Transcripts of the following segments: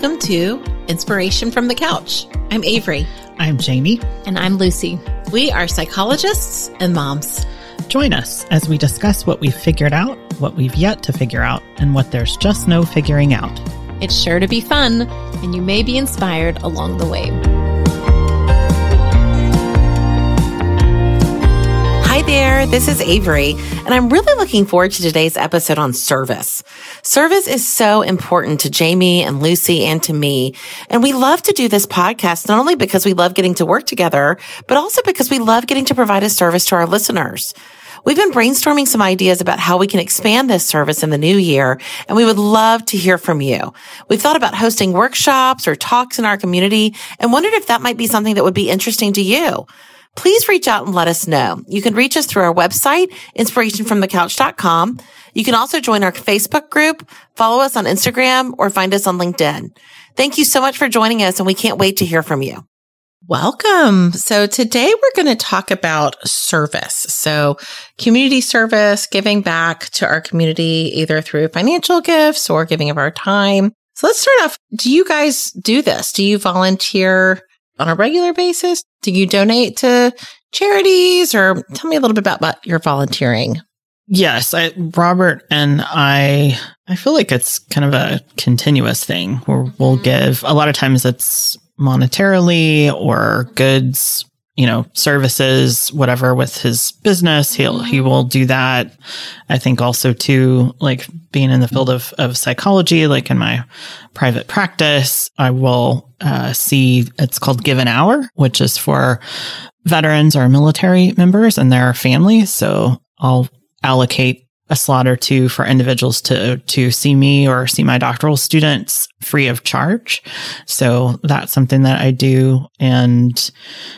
Welcome to Inspiration from the Couch. I'm Avery. I'm Jamie. And I'm Lucy. We are psychologists and moms. Join us as we discuss what we've figured out, what we've yet to figure out, and what there's just no figuring out. It's sure to be fun, and you may be inspired along the way. There, this is Avery, and I'm really looking forward to today's episode on service. Service is so important to Jamie and Lucy and to me. And we love to do this podcast, not only because we love getting to work together, but also because we love getting to provide a service to our listeners. We've been brainstorming some ideas about how we can expand this service in the new year, and we would love to hear from you. We've thought about hosting workshops or talks in our community and wondered if that might be something that would be interesting to you please reach out and let us know. You can reach us through our website, inspirationfromthecouch.com. You can also join our Facebook group, follow us on Instagram, or find us on LinkedIn. Thank you so much for joining us, and we can't wait to hear from you. Welcome. So today we're going to talk about service. So community service, giving back to our community, either through financial gifts or giving of our time. So let's start off. Do you guys do this? Do you volunteer on a regular basis? Do you donate to charities or tell me a little bit about, about your volunteering? Yes, I, Robert and I, I feel like it's kind of a continuous thing where we'll mm-hmm. give, a lot of times it's monetarily or goods you know, services, whatever with his business. He'll, he will do that. I think also too, like being in the field of, of psychology, like in my private practice, I will, uh, see it's called Give an Hour, which is for veterans or military members and their families. So I'll allocate a slot or two for individuals to to see me or see my doctoral students free of charge. So that's something that I do. And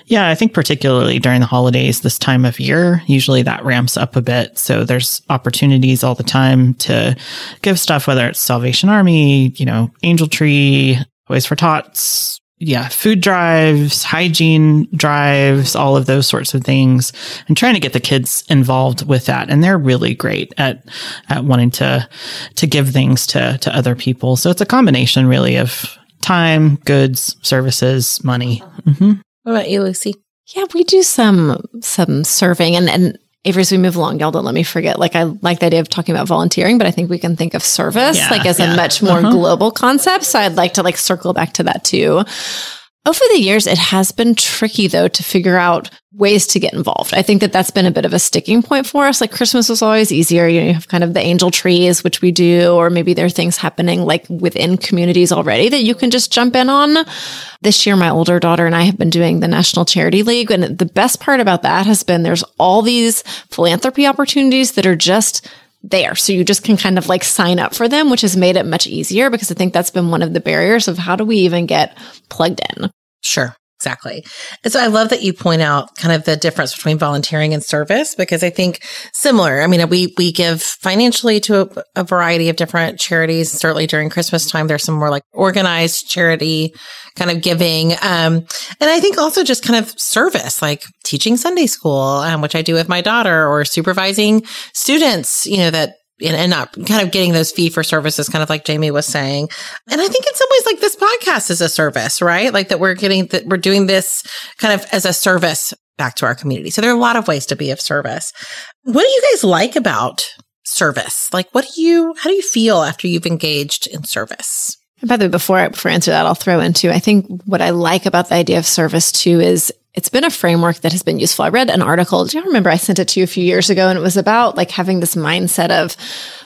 yeah, I think particularly during the holidays this time of year, usually that ramps up a bit. So there's opportunities all the time to give stuff, whether it's Salvation Army, you know, Angel Tree, Toys for Tots, yeah, food drives, hygiene drives, all of those sorts of things, and trying to get the kids involved with that. And they're really great at at wanting to to give things to to other people. So it's a combination, really, of time, goods, services, money. Mm-hmm. What about you, Lucy? Yeah, we do some some serving, and and Avery, as we move along, y'all don't let me forget. Like, I like the idea of talking about volunteering, but I think we can think of service yeah, like as yeah. a much more uh-huh. global concept. So I'd like to like circle back to that too. Over the years, it has been tricky though to figure out ways to get involved. I think that that's been a bit of a sticking point for us. Like Christmas was always easier. You, know, you have kind of the angel trees, which we do, or maybe there are things happening like within communities already that you can just jump in on. This year, my older daughter and I have been doing the National Charity League. And the best part about that has been there's all these philanthropy opportunities that are just there. So you just can kind of like sign up for them, which has made it much easier because I think that's been one of the barriers of how do we even get plugged in? Sure. Exactly. And so I love that you point out kind of the difference between volunteering and service because I think similar. I mean, we, we give financially to a, a, variety of different charities. Certainly during Christmas time, there's some more like organized charity kind of giving. Um, and I think also just kind of service, like teaching Sunday school, um, which I do with my daughter or supervising students, you know, that and, and not kind of getting those fee for services, kind of like Jamie was saying. And I think in some ways, like this podcast is a service, right? Like that we're getting that we're doing this kind of as a service back to our community. So there are a lot of ways to be of service. What do you guys like about service? Like, what do you, how do you feel after you've engaged in service? And By the way, before I, before I answer that, I'll throw into, I think what I like about the idea of service too is it's been a framework that has been useful. I read an article. Do you remember I sent it to you a few years ago? And it was about like having this mindset of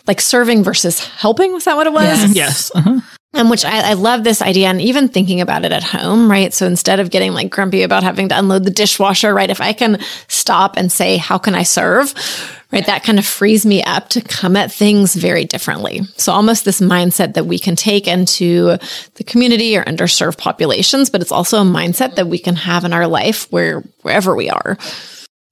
like serving versus helping. Was that what it was? Yes. yes. Uh-huh. And which I, I, love this idea and even thinking about it at home, right? So instead of getting like grumpy about having to unload the dishwasher, right? If I can stop and say, how can I serve? Right. That kind of frees me up to come at things very differently. So almost this mindset that we can take into the community or underserved populations, but it's also a mindset that we can have in our life where wherever we are.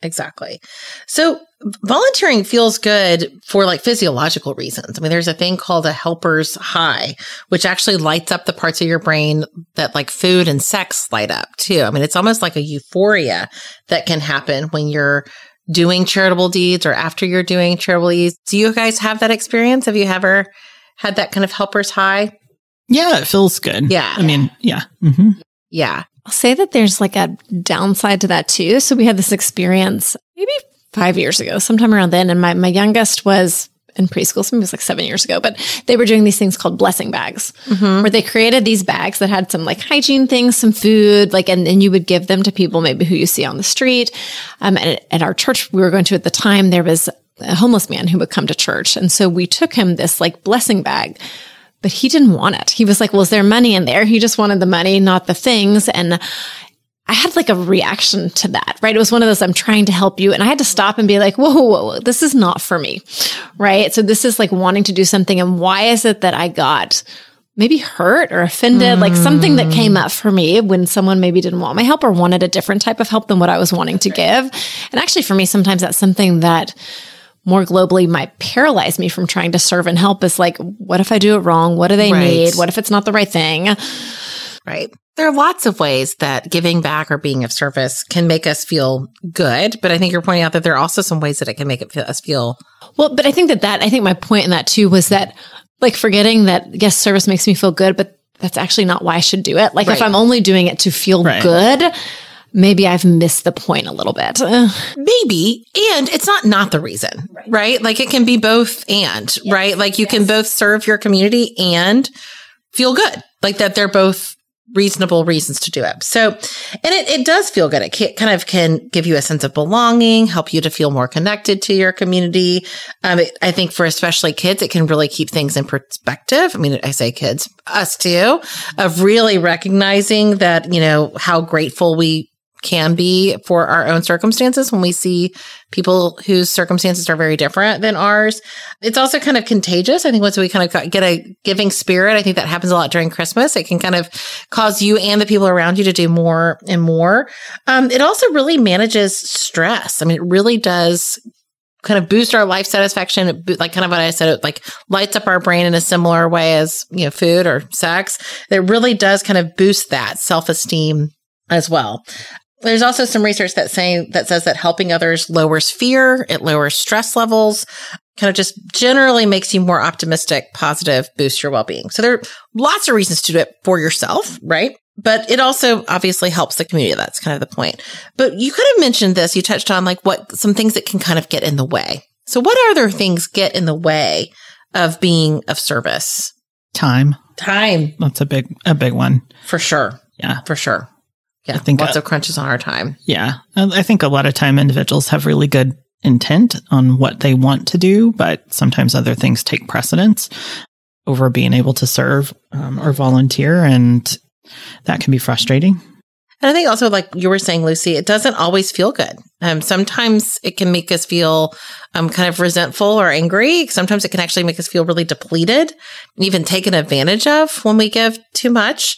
Exactly. So volunteering feels good for like physiological reasons. I mean, there's a thing called a helper's high, which actually lights up the parts of your brain that like food and sex light up too. I mean, it's almost like a euphoria that can happen when you're doing charitable deeds or after you're doing charitable deeds. Do you guys have that experience? Have you ever had that kind of helper's high? Yeah, it feels good. Yeah. I mean, yeah. Mm-hmm. Yeah. I'll say that there's like a downside to that too. So we had this experience maybe five years ago, sometime around then. And my, my youngest was in preschool, so maybe it was like seven years ago, but they were doing these things called blessing bags, mm-hmm. where they created these bags that had some like hygiene things, some food, like, and then you would give them to people maybe who you see on the street. Um, and at our church we were going to at the time, there was a homeless man who would come to church. And so we took him this like blessing bag, but he didn't want it. He was like, well, is there money in there? He just wanted the money, not the things. And I had like a reaction to that, right? It was one of those, I'm trying to help you. And I had to stop and be like, whoa, whoa, whoa, this is not for me, right? So this is like wanting to do something. And why is it that I got maybe hurt or offended, mm. like something that came up for me when someone maybe didn't want my help or wanted a different type of help than what I was wanting to give. And actually for me, sometimes that's something that more globally might paralyze me from trying to serve and help is like, what if I do it wrong? What do they right. need? What if it's not the right thing? Right. There are lots of ways that giving back or being of service can make us feel good, but I think you're pointing out that there are also some ways that it can make it feel, us feel well. But I think that that I think my point in that too was that like forgetting that yes, service makes me feel good, but that's actually not why I should do it. Like right. if I'm only doing it to feel right. good, maybe I've missed the point a little bit. maybe. And it's not not the reason, right? right? Like it can be both and, yes. right? Like you yes. can both serve your community and feel good. Like that they're both reasonable reasons to do it. So, and it, it does feel good. It can, kind of can give you a sense of belonging, help you to feel more connected to your community. Um, it, I think for especially kids, it can really keep things in perspective. I mean, I say kids, us too, of really recognizing that, you know, how grateful we can be for our own circumstances when we see people whose circumstances are very different than ours. It's also kind of contagious. I think once we kind of get a giving spirit, I think that happens a lot during Christmas. It can kind of cause you and the people around you to do more and more. Um, it also really manages stress. I mean, it really does kind of boost our life satisfaction. Like kind of what I said, it like lights up our brain in a similar way as, you know, food or sex. It really does kind of boost that self esteem as well. There's also some research that saying that says that helping others lowers fear, it lowers stress levels, kind of just generally makes you more optimistic, positive, boosts your well-being. So there are lots of reasons to do it for yourself, right? But it also obviously helps the community. That's kind of the point. But you could have mentioned this. You touched on like what some things that can kind of get in the way. So what other things get in the way of being of service? Time. Time. That's a big a big one. For sure. Yeah. For sure. Yeah, I think lots uh, of crunches on our time. Yeah, I think a lot of time individuals have really good intent on what they want to do, but sometimes other things take precedence over being able to serve um, or volunteer, and that can be frustrating. And I think also, like you were saying, Lucy, it doesn't always feel good. Um, sometimes it can make us feel um, kind of resentful or angry. Sometimes it can actually make us feel really depleted and even taken advantage of when we give too much.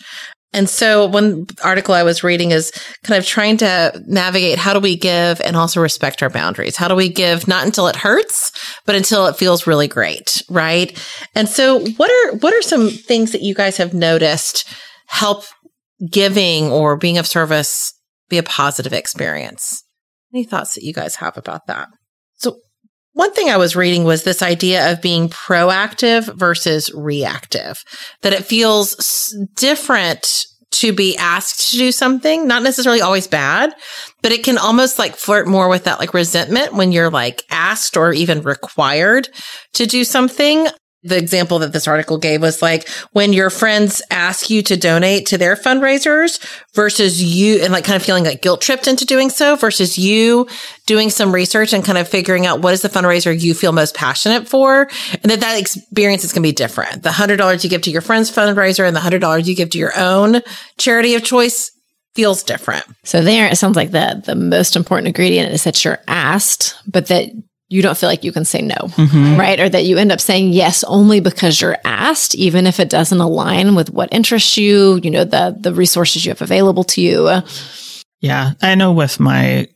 And so one article I was reading is kind of trying to navigate how do we give and also respect our boundaries? How do we give not until it hurts, but until it feels really great, right? And so what are what are some things that you guys have noticed help giving or being of service be a positive experience? Any thoughts that you guys have about that? One thing I was reading was this idea of being proactive versus reactive, that it feels different to be asked to do something, not necessarily always bad, but it can almost like flirt more with that like resentment when you're like asked or even required to do something the example that this article gave was like when your friends ask you to donate to their fundraisers versus you and like kind of feeling like guilt tripped into doing so versus you doing some research and kind of figuring out what is the fundraiser you feel most passionate for and that that experience is going to be different. The hundred dollars you give to your friend's fundraiser and the hundred dollars you give to your own charity of choice feels different. So there it sounds like the the most important ingredient is that you're asked, but that you don't feel like you can say no, mm-hmm. right? Or that you end up saying yes only because you're asked, even if it doesn't align with what interests you, you know, the the resources you have available to you. Yeah, I know with my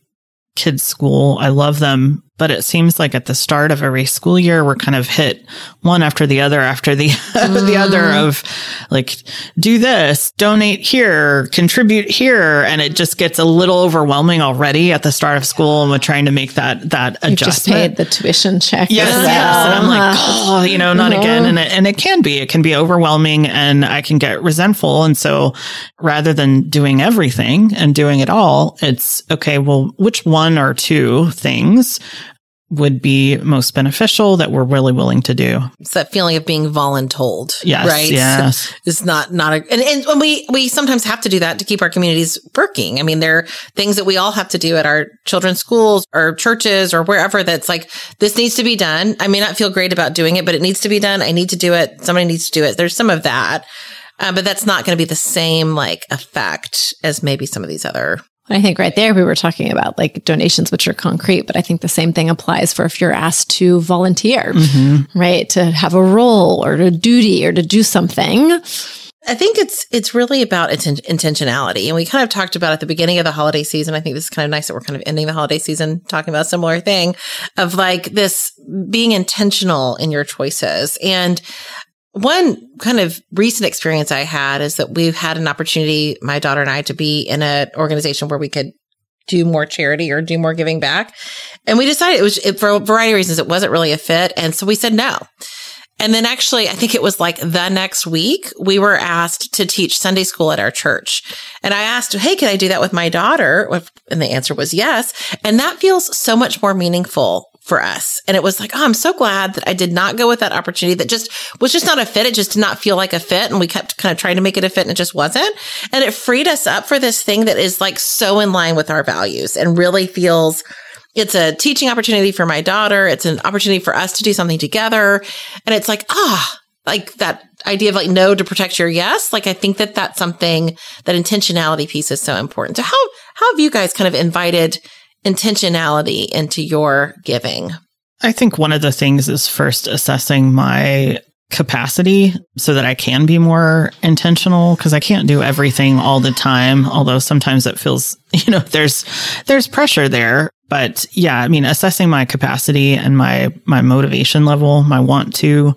kids' school, I love them but it seems like at the start of every school year, we're kind of hit one after the other after the, mm. the other mm. of like, do this, donate here, contribute here. And it just gets a little overwhelming already at the start of school. And we're trying to make that, that You've adjustment. just paid the tuition check. Yes. Well. yes. And I'm like, oh, you know, not uh-huh. again. And it, and it can be, it can be overwhelming and I can get resentful. And so rather than doing everything and doing it all, it's okay. Well, which one or two things would be most beneficial that we're really willing to do. It's that feeling of being voluntold. Yes. Right. Yes. It's not, not a, and, and we, we sometimes have to do that to keep our communities working. I mean, there are things that we all have to do at our children's schools or churches or wherever that's like, this needs to be done. I may not feel great about doing it, but it needs to be done. I need to do it. Somebody needs to do it. There's some of that. Uh, but that's not going to be the same like effect as maybe some of these other I think right there we were talking about like donations, which are concrete, but I think the same thing applies for if you're asked to volunteer, mm-hmm. right? To have a role or a duty or to do something. I think it's it's really about inten- intentionality, and we kind of talked about at the beginning of the holiday season. I think this is kind of nice that we're kind of ending the holiday season talking about a similar thing of like this being intentional in your choices. And one kind of recent experience I had is that we've had an opportunity, my daughter and I, to be in an organization where we could do more charity or do more giving back. And we decided it was it, for a variety of reasons, it wasn't really a fit. And so we said no. And then actually, I think it was like the next week, we were asked to teach Sunday school at our church. And I asked, Hey, can I do that with my daughter? And the answer was yes. And that feels so much more meaningful for us. And it was like, oh, I'm so glad that I did not go with that opportunity that just was just not a fit. It just did not feel like a fit. And we kept kind of trying to make it a fit and it just wasn't. And it freed us up for this thing that is like so in line with our values and really feels it's a teaching opportunity for my daughter. It's an opportunity for us to do something together. And it's like, ah, like that idea of like no to protect your yes. Like I think that that's something that intentionality piece is so important. So how, how have you guys kind of invited intentionality into your giving? I think one of the things is first assessing my capacity so that I can be more intentional because I can't do everything all the time although sometimes it feels you know there's there's pressure there but yeah I mean assessing my capacity and my my motivation level my want to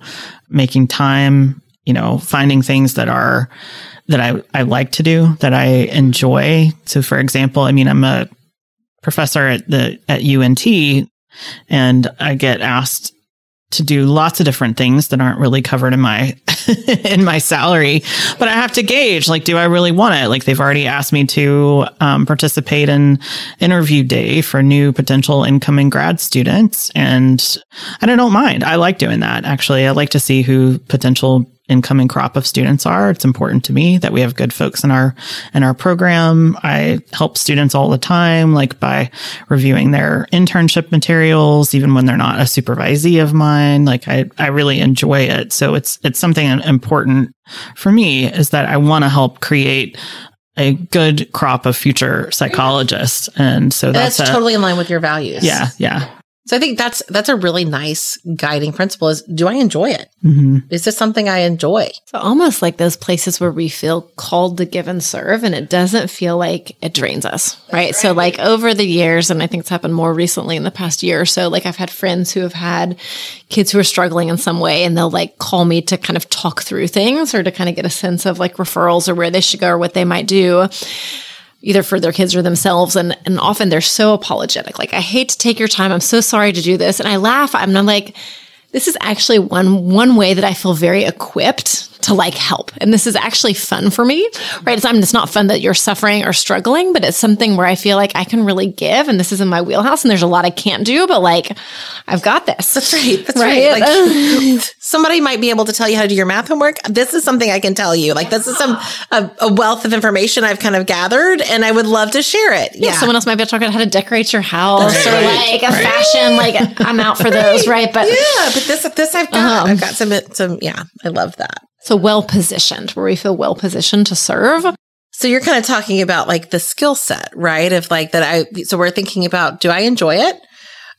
making time you know finding things that are that I I like to do that I enjoy so for example I mean I'm a professor at the at UNT and I get asked to do lots of different things that aren't really covered in my in my salary but i have to gauge like do i really want it? Like they've already asked me to um, participate in interview day for new potential incoming grad students and i don't mind. I like doing that actually. I like to see who potential incoming crop of students are. It's important to me that we have good folks in our in our program. I help students all the time, like by reviewing their internship materials, even when they're not a supervisee of mine. Like I, I really enjoy it. So it's it's something important for me is that I want to help create a good crop of future psychologists. And so that's, that's a, totally in line with your values. Yeah. Yeah. So I think that's that's a really nice guiding principle is do I enjoy it? Mm-hmm. Is this something I enjoy? So almost like those places where we feel called to give and serve and it doesn't feel like it drains us, right? right? So like over the years and I think it's happened more recently in the past year or so, like I've had friends who have had kids who are struggling in some way and they'll like call me to kind of talk through things or to kind of get a sense of like referrals or where they should go or what they might do either for their kids or themselves. And, and often they're so apologetic. Like, I hate to take your time. I'm so sorry to do this. And I laugh. I'm not like, this is actually one one way that I feel very equipped to like help. And this is actually fun for me, right? It's, I mean, it's not fun that you're suffering or struggling, but it's something where I feel like I can really give and this is in my wheelhouse and there's a lot I can't do, but like I've got this. That's right. That's right. right. Like, somebody might be able to tell you how to do your math homework. This is something I can tell you. Like this is some, a, a wealth of information I've kind of gathered and I would love to share it. Yeah. yeah someone else might be able to talk about how to decorate your house right. or like a right. fashion. Like I'm out for those, right? But yeah, but this, this I've got, um, I've got some, some, yeah, I love that. So well positioned, where we feel well positioned to serve. So you're kind of talking about like the skill set, right? Of like that I, so we're thinking about, do I enjoy it?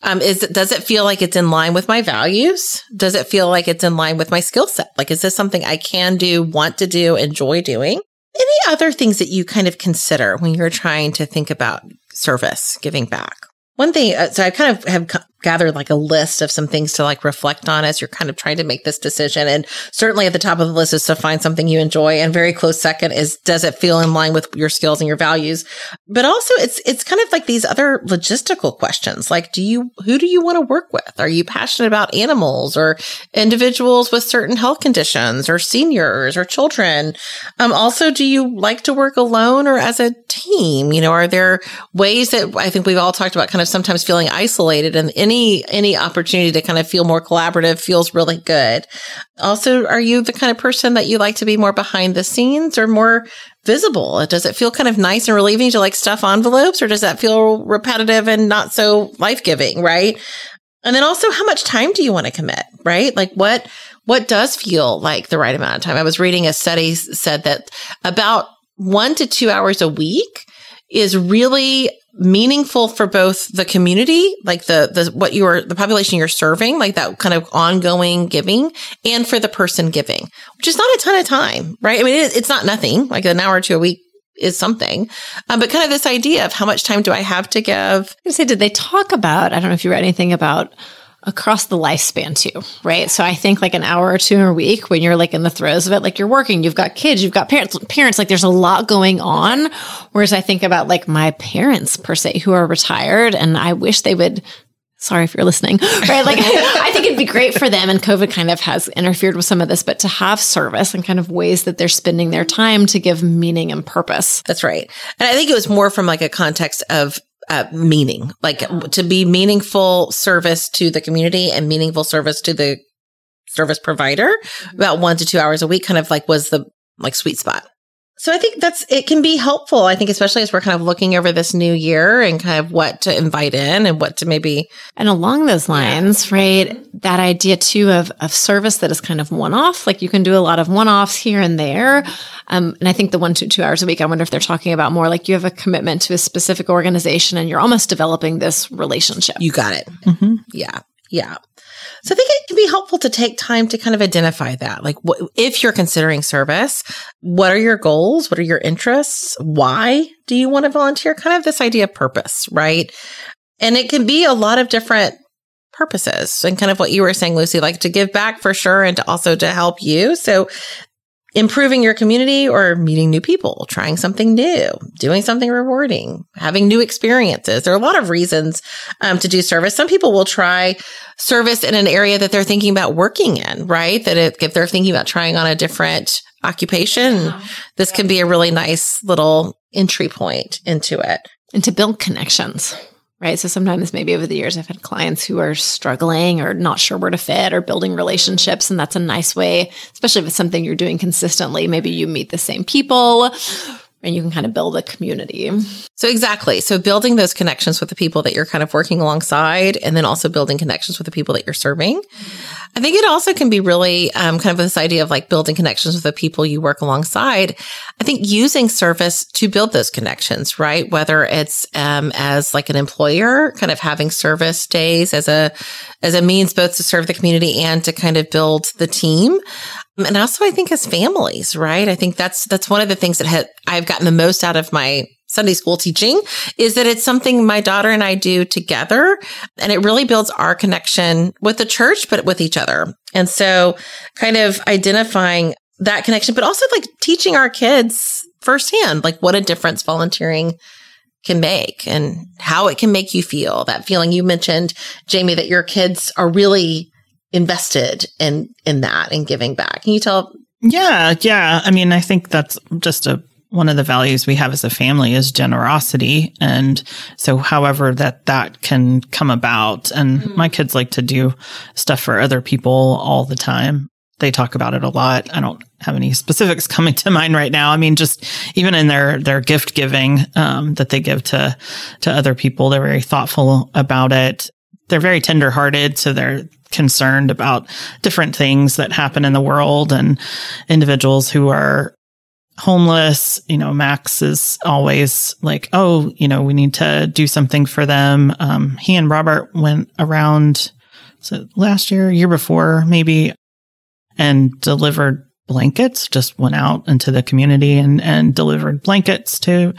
Um, is it, does it feel like it's in line with my values? Does it feel like it's in line with my skill set? Like, is this something I can do, want to do, enjoy doing? Any other things that you kind of consider when you're trying to think about service, giving back? One thing, uh, so I kind of have gathered like a list of some things to like reflect on as you're kind of trying to make this decision. And certainly at the top of the list is to find something you enjoy. And very close second is does it feel in line with your skills and your values? But also it's, it's kind of like these other logistical questions. Like, do you, who do you want to work with? Are you passionate about animals or individuals with certain health conditions or seniors or children? Um, also, do you like to work alone or as a team? You know, are there ways that I think we've all talked about kind of sometimes feeling isolated and in any any opportunity to kind of feel more collaborative feels really good. Also, are you the kind of person that you like to be more behind the scenes or more visible? Does it feel kind of nice and relieving to like stuff envelopes or does that feel repetitive and not so life-giving, right? And then also how much time do you want to commit, right? Like what what does feel like the right amount of time? I was reading a study said that about 1 to 2 hours a week is really meaningful for both the community, like the, the, what you are, the population you're serving, like that kind of ongoing giving and for the person giving, which is not a ton of time, right? I mean, it, it's not nothing like an hour two a week is something. Um, but kind of this idea of how much time do I have to give? I say, did they talk about, I don't know if you read anything about across the lifespan too, right? So I think like an hour or two a week when you're like in the throes of it, like you're working, you've got kids, you've got parents, parents, like there's a lot going on. Whereas I think about like my parents per se who are retired and I wish they would sorry if you're listening, right? Like, I think it'd be great for them. And COVID kind of has interfered with some of this, but to have service and kind of ways that they're spending their time to give meaning and purpose. That's right. And I think it was more from like a context of uh, meaning, like to be meaningful service to the community and meaningful service to the service provider. Mm-hmm. About one to two hours a week, kind of like was the like sweet spot. So I think that's it can be helpful. I think especially as we're kind of looking over this new year and kind of what to invite in and what to maybe And along those lines, yeah. right? That idea too of of service that is kind of one off. Like you can do a lot of one offs here and there. Um, and I think the one to two hours a week, I wonder if they're talking about more like you have a commitment to a specific organization and you're almost developing this relationship. You got it. Mm-hmm. Yeah. Yeah. So I think it can be helpful to take time to kind of identify that. Like, what, if you're considering service, what are your goals? What are your interests? Why do you want to volunteer? Kind of this idea of purpose, right? And it can be a lot of different purposes and kind of what you were saying, Lucy, like to give back for sure and to also to help you. So improving your community or meeting new people, trying something new, doing something rewarding, having new experiences. There are a lot of reasons um, to do service. Some people will try service in an area that they're thinking about working in, right? That it, if they're thinking about trying on a different occupation, this can be a really nice little entry point into it. And to build connections right? So sometimes maybe over the years, I've had clients who are struggling or not sure where to fit or building relationships. And that's a nice way, especially if it's something you're doing consistently. Maybe you meet the same people and you can kind of build a community. So exactly. So building those connections with the people that you're kind of working alongside and then also building connections with the people that you're serving. I think it also can be really um, kind of this idea of like building connections with the people you work alongside. I think using service to build those connections, right? Whether it's um, as like an employer, kind of having service days as a as a means both to serve the community and to kind of build the team. Um, and also, I think as families, right? I think that's, that's one of the things that had, I've gotten the most out of my Sunday school teaching is that it's something my daughter and I do together. And it really builds our connection with the church, but with each other. And so kind of identifying that connection, but also like teaching our kids firsthand, like what a difference volunteering can make and how it can make you feel. That feeling you mentioned, Jamie, that your kids are really invested in in that and giving back. Can you tell? Yeah, yeah. I mean, I think that's just a one of the values we have as a family is generosity and so however that that can come about and mm-hmm. my kids like to do stuff for other people all the time they talk about it a lot i don't have any specifics coming to mind right now i mean just even in their their gift giving um, that they give to to other people they're very thoughtful about it they're very tenderhearted so they're concerned about different things that happen in the world and individuals who are homeless. You know, Max is always like, oh, you know, we need to do something for them. Um, he and Robert went around, so last year, year before, maybe, and delivered blankets, just went out into the community and, and delivered blankets to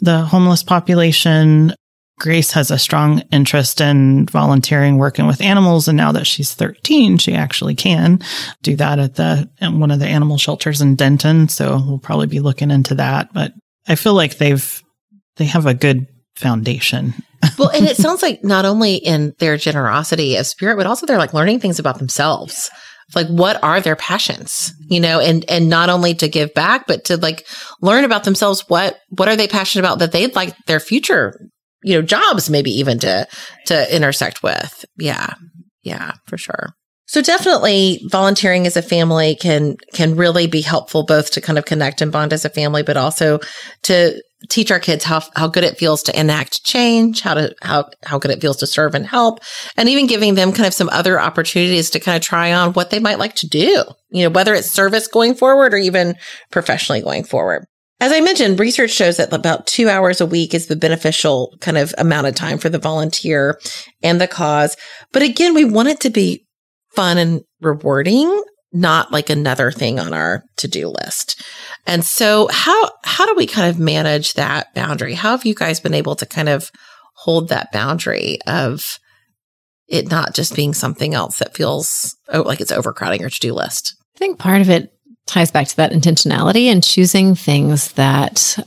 the homeless population Grace has a strong interest in volunteering, working with animals. And now that she's 13, she actually can do that at the, at one of the animal shelters in Denton. So we'll probably be looking into that. But I feel like they've, they have a good foundation. well, and it sounds like not only in their generosity of spirit, but also they're like learning things about themselves. Like what are their passions, you know, and, and not only to give back, but to like learn about themselves. What, what are they passionate about that they'd like their future, you know, jobs maybe even to, to intersect with. Yeah. Yeah, for sure. So definitely volunteering as a family can can really be helpful both to kind of connect and bond as a family, but also to teach our kids how how good it feels to enact change, how to how how good it feels to serve and help, and even giving them kind of some other opportunities to kind of try on what they might like to do. You know, whether it's service going forward or even professionally going forward. As I mentioned, research shows that about two hours a week is the beneficial kind of amount of time for the volunteer and the cause. But again, we want it to be fun and rewarding, not like another thing on our to-do list. And so how how do we kind of manage that boundary? How have you guys been able to kind of hold that boundary of it not just being something else that feels oh, like it's overcrowding your to-do list? I think part of it ties back to that intentionality and choosing things that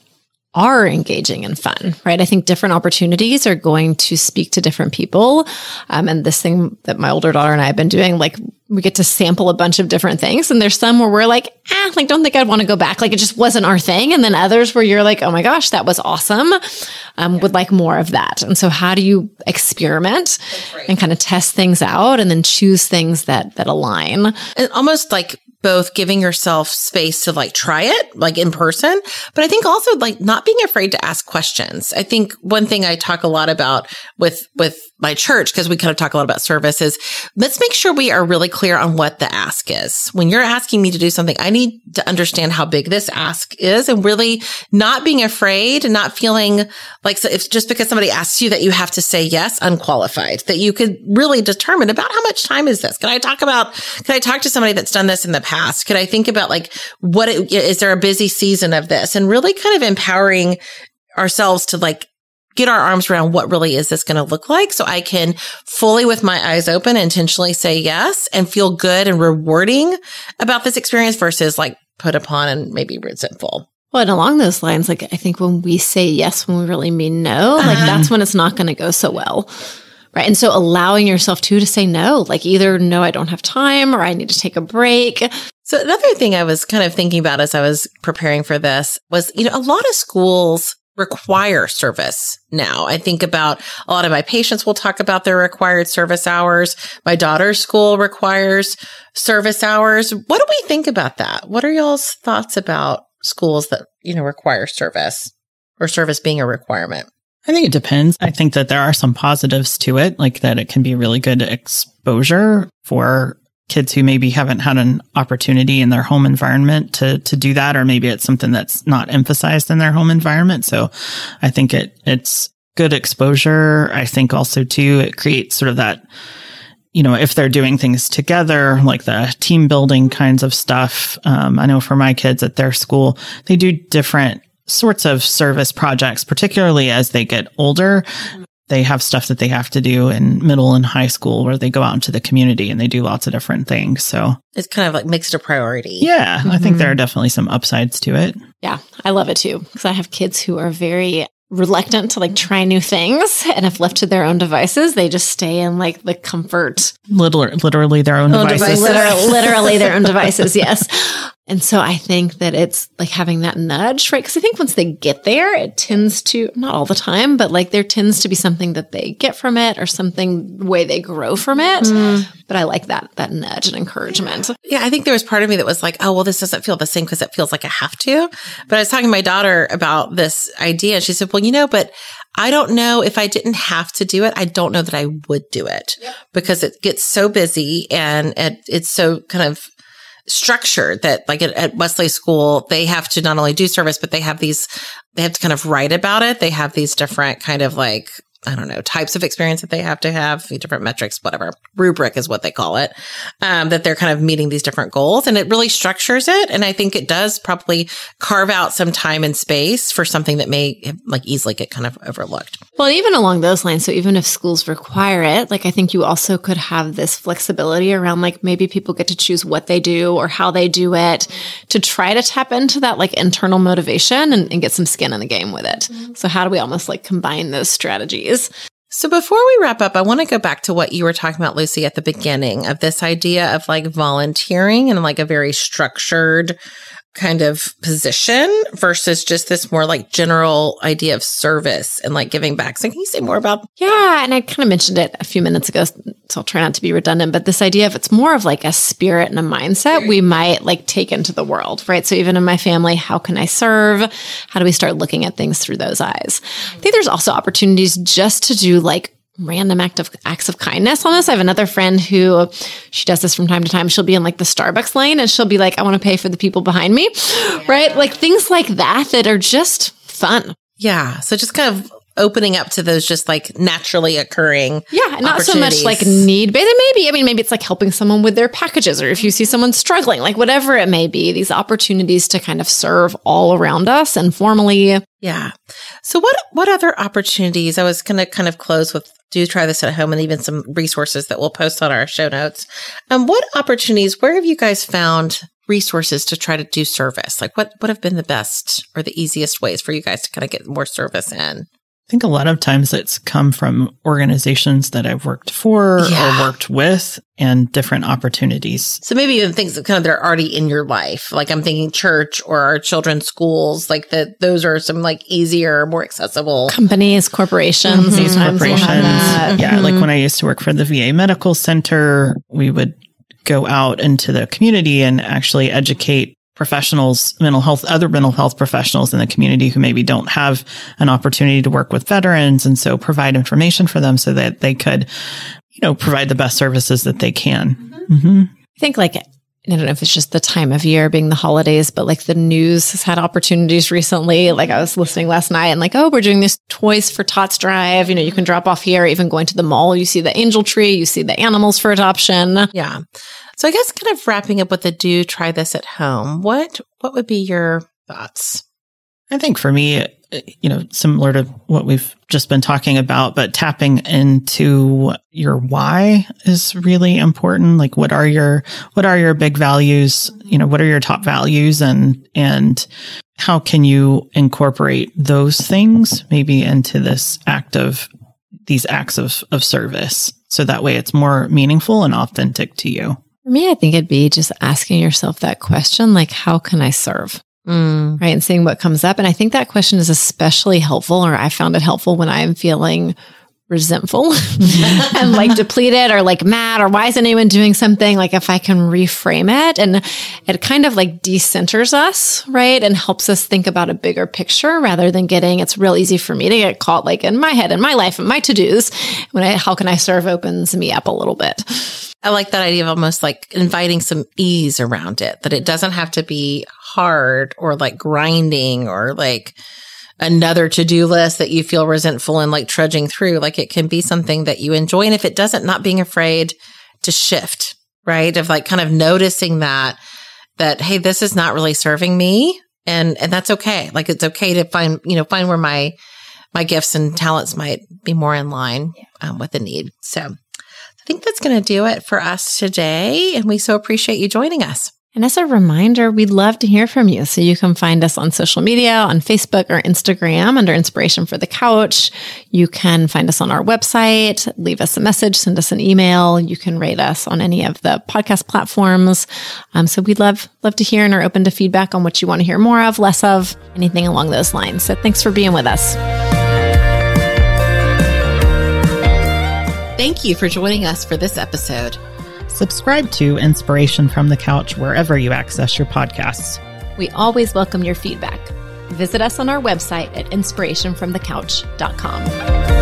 are engaging and fun, right? I think different opportunities are going to speak to different people. Um, and this thing that my older daughter and I have been doing, like we get to sample a bunch of different things. And there's some where we're like, ah, like, don't think I'd want to go back. Like it just wasn't our thing. And then others where you're like, oh my gosh, that was awesome. Um, yeah. would like more of that. And so how do you experiment right. and kind of test things out and then choose things that, that align? And almost like both giving yourself space to like try it like in person, but I think also like not being afraid to ask questions. I think one thing I talk a lot about with, with my church, because we kind of talk a lot about service is let's make sure we are really clear on what the ask is. When you're asking me to do something, I need to understand how big this ask is and really not being afraid and not feeling like so if just because somebody asks you that you have to say yes, unqualified, that you could really determine about how much time is this? Can I talk about, can I talk to somebody that's done this in the past? past? Could I think about like what it, is there a busy season of this and really kind of empowering ourselves to like get our arms around what really is this going to look like so I can fully with my eyes open intentionally say yes and feel good and rewarding about this experience versus like put upon and maybe resentful. Well, and along those lines, like I think when we say yes when we really mean no, like uh-huh. that's when it's not going to go so well. Right. And so allowing yourself to to say no, like either no, I don't have time or I need to take a break. So another thing I was kind of thinking about as I was preparing for this was, you know, a lot of schools require service now. I think about a lot of my patients will talk about their required service hours. My daughter's school requires service hours. What do we think about that? What are y'all's thoughts about schools that, you know, require service or service being a requirement? I think it depends. I think that there are some positives to it, like that it can be really good exposure for kids who maybe haven't had an opportunity in their home environment to to do that or maybe it's something that's not emphasized in their home environment. So I think it it's good exposure. I think also too it creates sort of that you know, if they're doing things together, like the team building kinds of stuff. Um, I know for my kids at their school, they do different sorts of service projects, particularly as they get older. They have stuff that they have to do in middle and high school where they go out into the community and they do lots of different things. So it's kind of like mixed a priority. Yeah. Mm-hmm. I think there are definitely some upsides to it. Yeah. I love it too. Because I have kids who are very reluctant to like try new things and if left to their own devices they just stay in like the comfort literally, literally their own, own devices, devices. literally, literally their own devices yes and so I think that it's like having that nudge, right? Because I think once they get there, it tends to, not all the time, but like there tends to be something that they get from it or something way they grow from it. Mm. But I like that, that nudge and encouragement. Yeah. I think there was part of me that was like, oh, well, this doesn't feel the same because it feels like I have to. But I was talking to my daughter about this idea. And she said, well, you know, but I don't know if I didn't have to do it. I don't know that I would do it because it gets so busy and it, it's so kind of structure that like at, at, Wesley School, they have to not only do service, but they have these, they have to kind of write about it. They have these different kind of like I don't know, types of experience that they have to have, different metrics, whatever rubric is what they call it, um, that they're kind of meeting these different goals and it really structures it. And I think it does probably carve out some time and space for something that may like easily get kind of overlooked. Well, even along those lines. So even if schools require it, like I think you also could have this flexibility around like maybe people get to choose what they do or how they do it to try to tap into that like internal motivation and, and get some skin in the game with it. Mm-hmm. So how do we almost like combine those strategies? So before we wrap up, I want to go back to what you were talking about, Lucy, at the beginning of this idea of like volunteering and like a very structured kind of position versus just this more like general idea of service and like giving back. So can you say more about? Yeah. And I kind of mentioned it a few minutes ago, so I'll try not to be redundant, but this idea of it's more of like a spirit and a mindset we might like take into the world, right? So even in my family, how can I serve? How do we start looking at things through those eyes? I think there's also opportunities just to do like random act of acts of kindness on this. I have another friend who she does this from time to time. She'll be in like the Starbucks lane and she'll be like, I want to pay for the people behind me. Yeah. Right? Like things like that that are just fun. Yeah. So just kind of opening up to those just like naturally occurring. Yeah, not so much like need based. Maybe I mean maybe it's like helping someone with their packages, or if you see someone struggling, like whatever it may be. These opportunities to kind of serve all around us informally. Yeah. So what what other opportunities? I was going to kind of close with do try this at home and even some resources that we'll post on our show notes. Um, what opportunities? Where have you guys found resources to try to do service? Like what what have been the best or the easiest ways for you guys to kind of get more service in? I think a lot of times it's come from organizations that I've worked for yeah. or worked with and different opportunities. So maybe even things that kind of that are already in your life. Like I'm thinking church or our children's schools, like that those are some like easier, more accessible companies, corporations, mm-hmm. these corporations. Yeah. Mm-hmm. Like when I used to work for the VA Medical Center, we would go out into the community and actually educate professionals, mental health, other mental health professionals in the community who maybe don't have an opportunity to work with veterans. And so provide information for them so that they could, you know, provide the best services that they can. Mm-hmm. Mm-hmm. I think like, I don't know if it's just the time of year being the holidays, but like the news has had opportunities recently. Like I was listening last night and like, oh, we're doing this toys for Tots Drive. You know, you can drop off here, even going to the mall, you see the angel tree, you see the animals for adoption. Yeah. So I guess kind of wrapping up with the do try this at home. What what would be your thoughts? I think for me, uh, you know, similar to what we've just been talking about, but tapping into your why is really important. Like what are your what are your big values? You know, what are your top values and and how can you incorporate those things maybe into this act of these acts of, of service so that way it's more meaningful and authentic to you. For me, I think it'd be just asking yourself that question, like, how can I serve? Mm. Right. And seeing what comes up. And I think that question is especially helpful, or I found it helpful when I'm feeling resentful and like depleted or like mad or why isn't anyone doing something? Like if i can reframe it and it kind of like decenters us right and helps us think about a bigger picture rather than getting it's real easy for me to get caught like in my head and my life and my to-dos when i how can i serve opens me up a little bit? I like that idea of almost like inviting some ease around it, that it doesn't have to be hard or like grinding or like another to do list that you feel resentful and like trudging through. Like it can be something that you enjoy. And if it doesn't, not being afraid to shift, right? Of like kind of noticing that, that, hey, this is not really serving me. And, and that's okay. Like it's okay to find, you know, find where my, my gifts and talents might be more in line um, with the need. So I think that's going to do it for us today. And we so appreciate you joining us. And as a reminder, we'd love to hear from you. So you can find us on social media, on Facebook or Instagram under Inspiration from the Couch. You can find us on our website, leave us a message, send us an email. You can rate us on any of the podcast platforms. Um, so we'd love, love to hear and are open to feedback on what you want to hear more of, less of, anything along those lines. So thanks for being with us. Thank you for joining us for this episode. Subscribe to Inspiration from the Couch wherever you access your podcasts. We always welcome your feedback. Visit us on our website at inspirationfromthecouch.com.